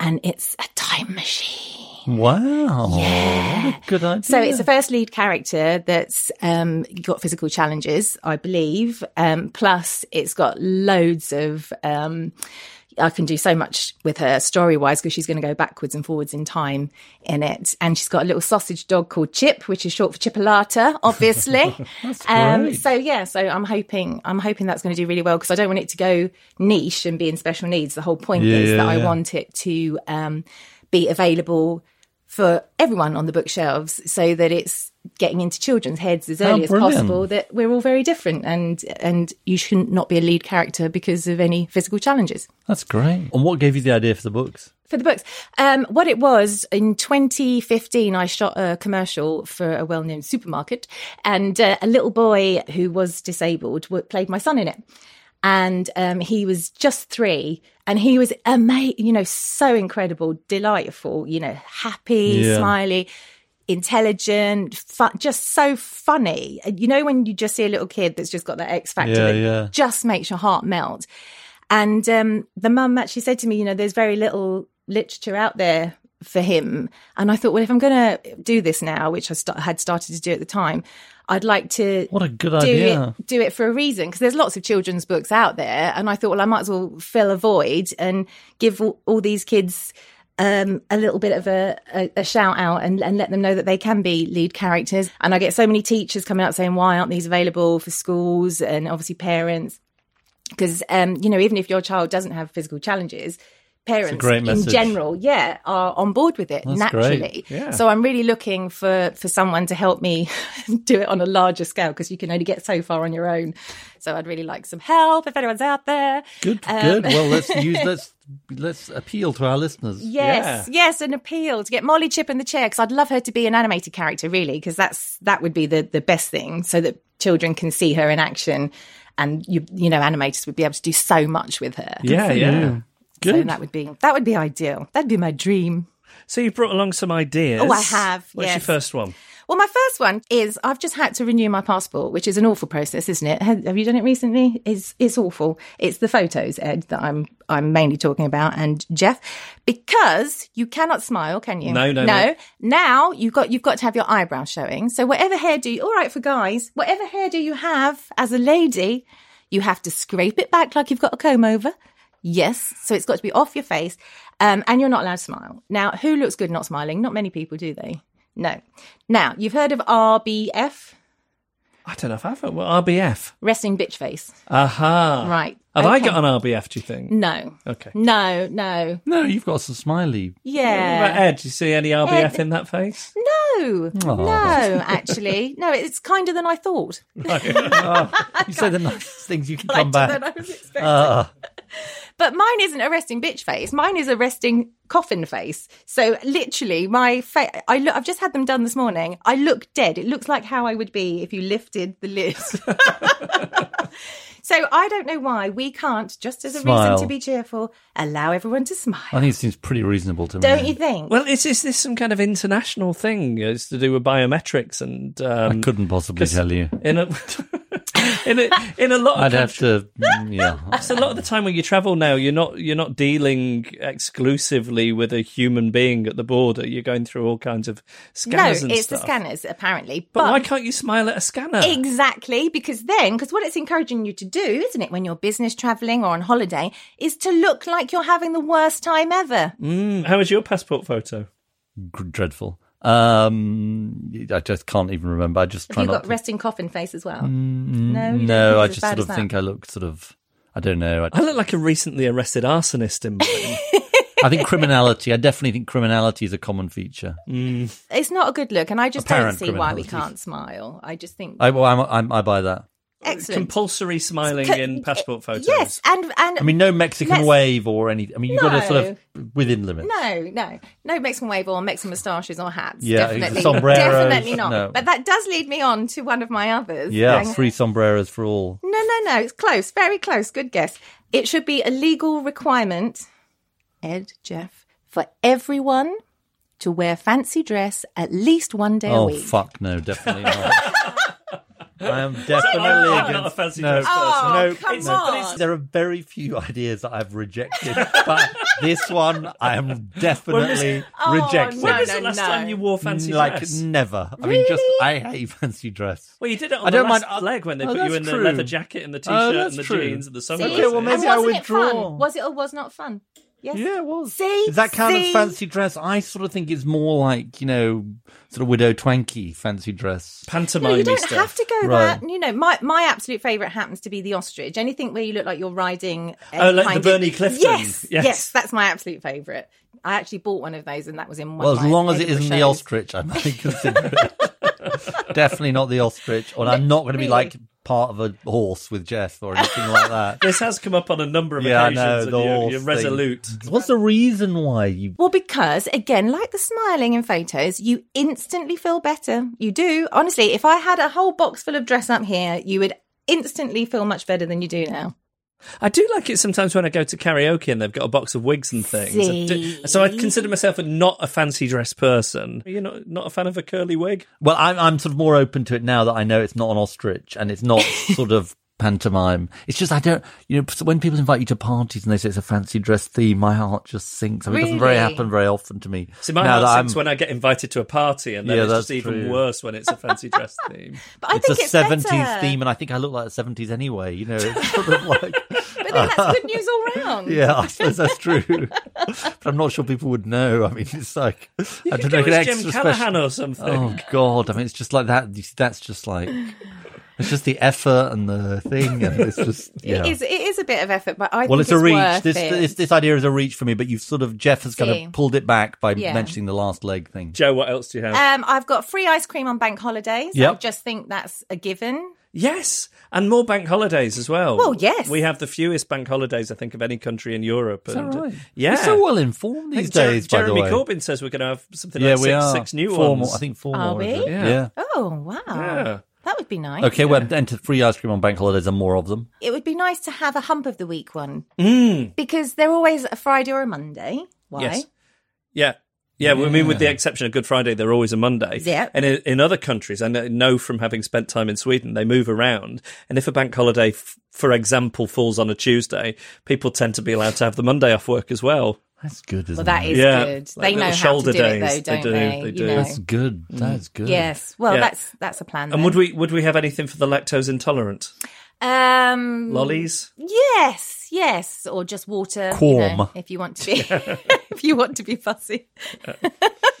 and it's a time machine. Wow. Yeah. Good idea. So it's the first lead character that's um, got physical challenges, I believe. Um, plus, it's got loads of. I can do so much with her story wise because she's going to go backwards and forwards in time in it. And she's got a little sausage dog called Chip, which is short for Chipolata, obviously. um, so yeah, so I'm hoping I'm hoping that's going to do really well because I don't want it to go niche and be in special needs. The whole point Yeah, is yeah, that I want it to um, be available for everyone on the bookshelves so that it's getting into children's heads as How early as possible that we're all very different and and you shouldn't not be a lead character because of any physical challenges That's great. And what gave you the idea for the books? for the books um, what it was in 2015 i shot a commercial for a well-known supermarket and uh, a little boy who was disabled played my son in it and um, he was just three and he was amazing you know so incredible delightful you know happy Yeah. smiley intelligent just so funny you know when you just see a little kid that's just got that x factor Yeah, yeah. just makes your heart melt and um, the mum actually said to me, you know, there's very little literature out there for him. And I thought, well, if I'm going to do this now, which I st- had started to do at the time, I'd like to What a good do idea. it do it for a reason because there's lots of children's books out there, and I thought, well, I might as well fill a void and give all, all these kids. Um, a little bit of a, a, a shout out and, and let them know that they can be lead characters. And I get so many teachers coming out saying, why aren't these available for schools and obviously parents? because um, you know even if your child doesn't have physical challenges parents in general yeah are on board with it That's naturally. Yeah. so i'm really looking for for someone to help me do it on a larger scale because you can only get so far on your own so i'd really like some help if anyone's out there Good, Um, good. Well, let's use let's let's appeal to our listeners. Yes, yes, an appeal to get Molly Chip in the chair because I'd love her to be an animated character, really, because that's that would be the the best thing, so that children can see her in action, and you you know animators would be able to do so much with her. Yeah, yeah. So that would be that would be ideal. That'd be my dream. So you brought along some ideas. Oh, I have, What's yes. your first one? Well, my first one is I've just had to renew my passport, which is an awful process, isn't it? Have, you done it recently? It's it's awful. It's the photos, Ed, that I'm I'm mainly talking about, and Geoff, because you cannot smile, can you? No, no, no. no. Now you've got you've got to have your eyebrows showing. So whatever hairdo, all right for guys, whatever hairdo you have as a lady, you have to scrape it back like you've got a comb over. Yes, so it's got to be off your face, um, and you're not allowed to smile. Now, who looks good not smiling? Not many people, do they? No. Now, you've heard of RBF, I don't know if I've well, RBF. resting bitch face. Aha. Right. Have I got an RBF, do you think? No. Okay. No, no. No, you've got some smiley. Yeah. Ed? Do you see any RBF Ed. in that face? No. Oh. No, actually. No, it's kinder than I thought. You say the nicest things, you can come back. I was expecting. Ah. But mine isn't a resting bitch face. Mine is a resting coffin face. So literally, my face. I look. I've just had them done this morning. I look dead. It looks like how I would be if you lifted the lid. so I don't know why we can't, just as a Smile. reason to be cheerful, allow everyone to smile. I think it seems pretty reasonable to me. Don't you think? Well, is, is this some kind of international thing? It's to do with biometrics and um, I couldn't possibly tell you. in a in a in a lot of I'd have to, mm, yeah. So a lot of the time when you travel now, you're not you're not dealing exclusively with a human being at the border. You're going through all kinds of no, scanners and it's stuff. the scanners apparently. But, why can't you smile at a scanner? Exactly, because then, because what it's encouraging you to do, isn't it, when you're business traveling or on holiday, is to look like you're having the worst time ever. Mm, how was your passport photo? G- dreadful. Um, I just can't even remember. I just Have you not got to. resting coffin face as well? no, you no, I just sort of think I look sort of. I don't know. I, I look like a recently arrested arsonist in. I think criminality. I definitely think criminality is a common feature. It's not a good look, and I just Apparent don't see why we can't smile. I just think I, well, I'm, I'm, I buy that. Excellent. Compulsory smiling Co- in passport photos. Yes, and and I mean, no Mexican wave or any. I mean, you've got to sort of within limits. No, no, no Mexican wave or Mexican moustaches or hats. Yeah, definitely, sombreros, definitely not. no. But that does lead me on to one of my others. Yeah, Hang- three sombreros for all. No, no, no. It's close. Very close. Good guess. It should be a legal requirement, Ed, Geoff, for everyone to wear fancy dress at least one day a oh, week. Oh fuck no, definitely not. I am definitely I'm not against- a fancy no, dress person. Oh, no, come no, on. There are very few ideas that I've rejected, but this one I am definitely Oh, rejecting. When No, was no, the last no. time you wore fancy dress? like dress? never. I mean, just I hate fancy dress. Well, you did it on I the don't last mind- leg when they Oh, put you that's in the true. leather jacket and the oh, t-shirt Oh, that's and the true. jeans and the sunglasses. Okay, well, maybe And I wasn't it withdraw. fun? Was it or was not fun? Yes. Yeah, it was. See? That kind See? as fancy dress? I sort of think it's more like you know, sort of widow twanky fancy dress. pantomime No, you don't stuff. have to go Right. that. You know, my, my absolute favourite happens to be the ostrich. Anything where you look like you're riding. Oh, like the kind Bernie of- Clifton. Yes, Yes. yes, that's my absolute favourite. I actually bought one of those, and that was in one. Well, as long as it Edinburgh isn't the ostrich, I might consider it. Definitely not the ostrich, or I'm not going to be like part of a horse with Geoff or anything like that. This has come up on a number of Yeah, I occasions, know, and the you're, horse you're thing. resolute. What's the reason why you? Well, because again, like the smiling in photos, you instantly feel better. You do. Honestly, if I had a whole box full of dress up here, you would instantly feel much better than you do now. I do like it sometimes when I go to karaoke and they've got a box of wigs and things. I do- so I consider myself a, not a fancy dress person. You're not not a fan of a curly wig? Well, I'm I'm sort of more open to it now that I know it's not an ostrich and it's not sort of pantomime. It's just I don't, you know, when people invite you to parties and they say it's a fancy dress theme, my heart just sinks. I mean, it doesn't very happen very often to me. See, my now heart sinks I'm- when I get invited to a party, and then Yeah, it's that's just even worse when it's a fancy dress theme. But I it's think a 70s theme, and I think I look like the 70s anyway. You know, it's sort of like, But then that's good news all round. yeah, I suppose that's true. but I'm not sure people would know. I mean, it's like, I don't know, go an as Jim extra Callahan special. or something. Oh God! I mean, it's just like that. That's just like it's just the effort and the thing, and it's just yeah. It is. It is a bit of effort, but I well, think it's a reach. worth This, it. this this idea is a reach for me, but you've sort of Geoff has kind of pulled it back by Yeah. mentioning the last leg thing. Joe, what else do you have? Um, I've got free ice cream on bank holidays. I just think that's a given. yes, and more bank holidays as well. Well, yes. we have the fewest bank holidays I think of any country in Europe. Is and, right? Yeah, You're so well informed I these think Jer- days. by the Jeremy way, Corbyn says we're going to have something yeah, like we six, are six new four ones. More, I think four Are more. is we? Yeah. yeah. Oh wow, Yeah. That would be nice. Okay, well, enter free ice cream on bank holidays and more of them. It would be nice to have a hump of the week one Mm. because they're always a Friday or a Monday. Why? Yes. Yeah. Yeah, well, I mean, with the exception of Good Friday, they're always a Monday. Yeah. And in, in other countries, I know- know from having spent time in Sweden, they move around. And if a bank holiday, f- for example, falls on a Tuesday, people tend to be allowed to have the Monday off work as well. That's good, isn't Well, that it? is Yeah, good. like they know little how to shoulder do it, though, don't do, they? they You do. know. That's good. That's good. Yes. Well, Yeah. that's that's a plan. And then. would we would we have anything for the lactose intolerant? Um, Lollies? Yes, yes, or just water. you know, if you want to be, if you want to be fussy,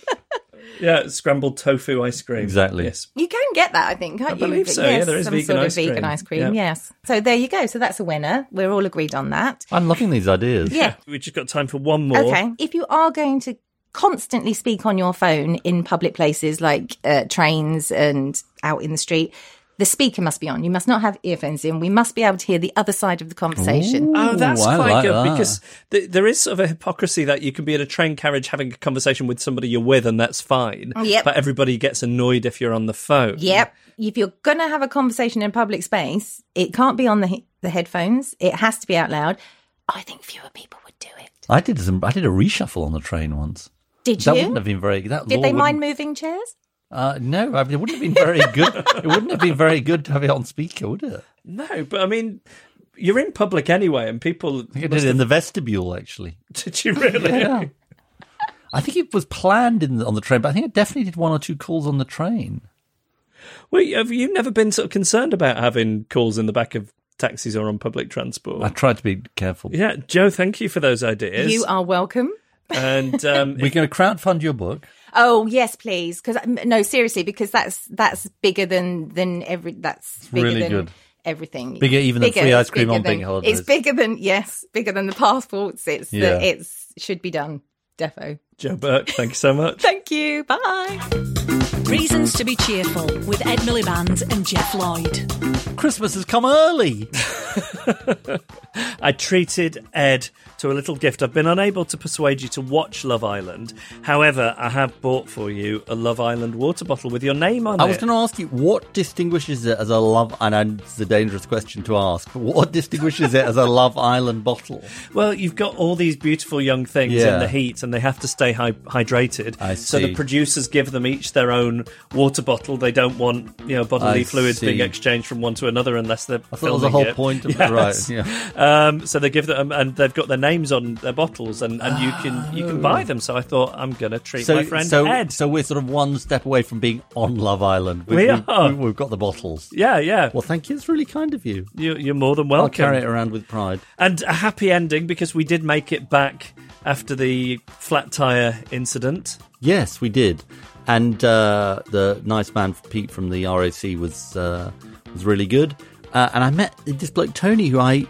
Yeah, scrambled tofu ice cream. Exactly. Yes. you can get that. I think, can't I you? believe so, Yes, yeah, there is some vegan sort of ice vegan cream. ice cream. Yeah. Yes. So there you go. So that's a winner. We're all agreed on that. I'm loving these ideas. Yeah. We've just got time for one more. Okay. If you are going to constantly speak on your phone in public places like uh, trains and out in the street, the speaker must be on. You must not have earphones in. We must be able to hear the other side of the conversation. Oh, that's I quite like good that. because th- there is sort of a hypocrisy that you can be in a train carriage having a conversation with somebody you're with, and that's fine. Oh, yep. But everybody gets annoyed if you're on the phone. Yep. If you're going to have a conversation in public space, it can't be on the he- the headphones. It has to be out loud. I think fewer people would do it. I did some. I did a reshuffle on the train once. Did That you? That wouldn't have been very. That Did they mind wouldn't- moving chairs? Uh, no, I mean, it wouldn't have been very good. it wouldn't have been very good to have it on speaker, would it? No, but I mean, you're in public anyway, and people. I think I must did it in the vestibule, actually. Did you really? Yeah. I think it was planned in the, on the train, but I think I definitely did one or two calls on the train. Well, have you never been sort of concerned about having calls in the back of taxis or on public transport? I tried to be careful. yeah, Joe, thank you for those ideas. You are welcome. And um, We're going to crowdfund your book. Oh yes, please. Because um, no, seriously, because that's that's bigger than than every. That's bigger really than good. everything. Bigger even than free ice cream bigger on big holidays. It's bigger than yes, bigger than the passports. It's Yeah. the, it's should be done. Defo. Joe Burke, thank you so much. Thank you. Bye. Reasons to be cheerful with Ed Miliband and Geoff Lloyd. Christmas has come early. I treated Ed to a little gift. I've been unable to persuade you to watch Love Island. However, I have bought for you a Love Island water bottle with your name on it. I was going to ask you what distinguishes it as a love, and it's a dangerous question to ask, but what distinguishes it as a Love Island bottle? Well, you've got all these beautiful young things Yeah. in the heat, and they have to stay hy- hydrated. I see. So the producers give them each their own water bottle. They don't want you know bodily I fluids being exchanged from one to another unless they're. I thought that was the whole it. point of Yes. right. Yeah. Um, so they give them, and they've got their names on their bottles, and, and you can you can buy them. So I thought I'm going to treat So, my friend so, Ed. so we're sort of one step away from being on Love Island. We we've, are. We've, we've got the bottles. yeah, yeah. Well, thank you. It's really kind of you. You, you're more than welcome. I'll carry it around with pride. And a happy ending because we did make it back after the flat tire incident. Yes, we did. And uh, the nice man Pete from the RAC was uh, was really good. Uh, and I met this bloke Tony, who I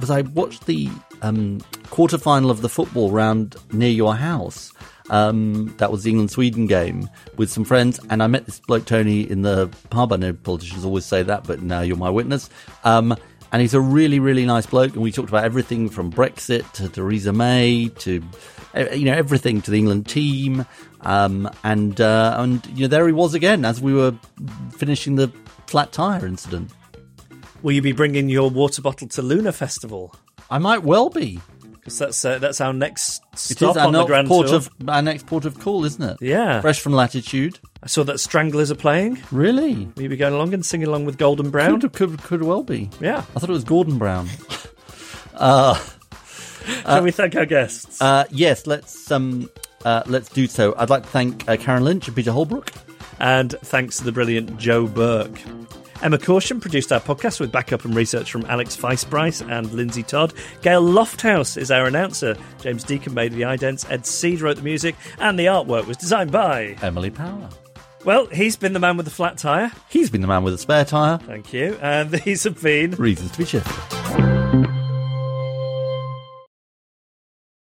was I watched the um, quarter final of the football round near your house. Um, that was the England Sweden game with some friends, and I met this bloke Tony in the pub. I know politicians always say that, but now you're my witness. Um, and he's a really, really nice bloke. And we talked about everything from Brexit to Theresa May to you know everything to the England team. Um, and uh, and you know there he was again as we were finishing the flat tire incident. Will you be bringing your water bottle to Luna Festival? I might well be. Because that's uh, that's our next stop on the Grand port Tour. of our next port of call, isn't it? Yeah. fresh from latitude. I saw that Stranglers are playing. Really? Will you be going along and singing along with Golden Brown? Could, could could well be. Yeah. I thought it was Gordon Brown. Shall we thank our guests? Uh, yes, let's um uh, let's do so. I'd like to thank uh, Karen Lynch and Peter Holbrook. and thanks to the brilliant Joe Burke. Emma Caution produced our podcast with backup and research from Alex Feisbrice and Lindsay Todd. Gail Lofthouse is our announcer. James Deacon made the idents. Ed Seed wrote the music, and the artwork was designed by. Emily Power. Well, he's been the man with the flat tyre. He's been the man with the spare tire. Thank you. And these have been. Reasons to be cheerful.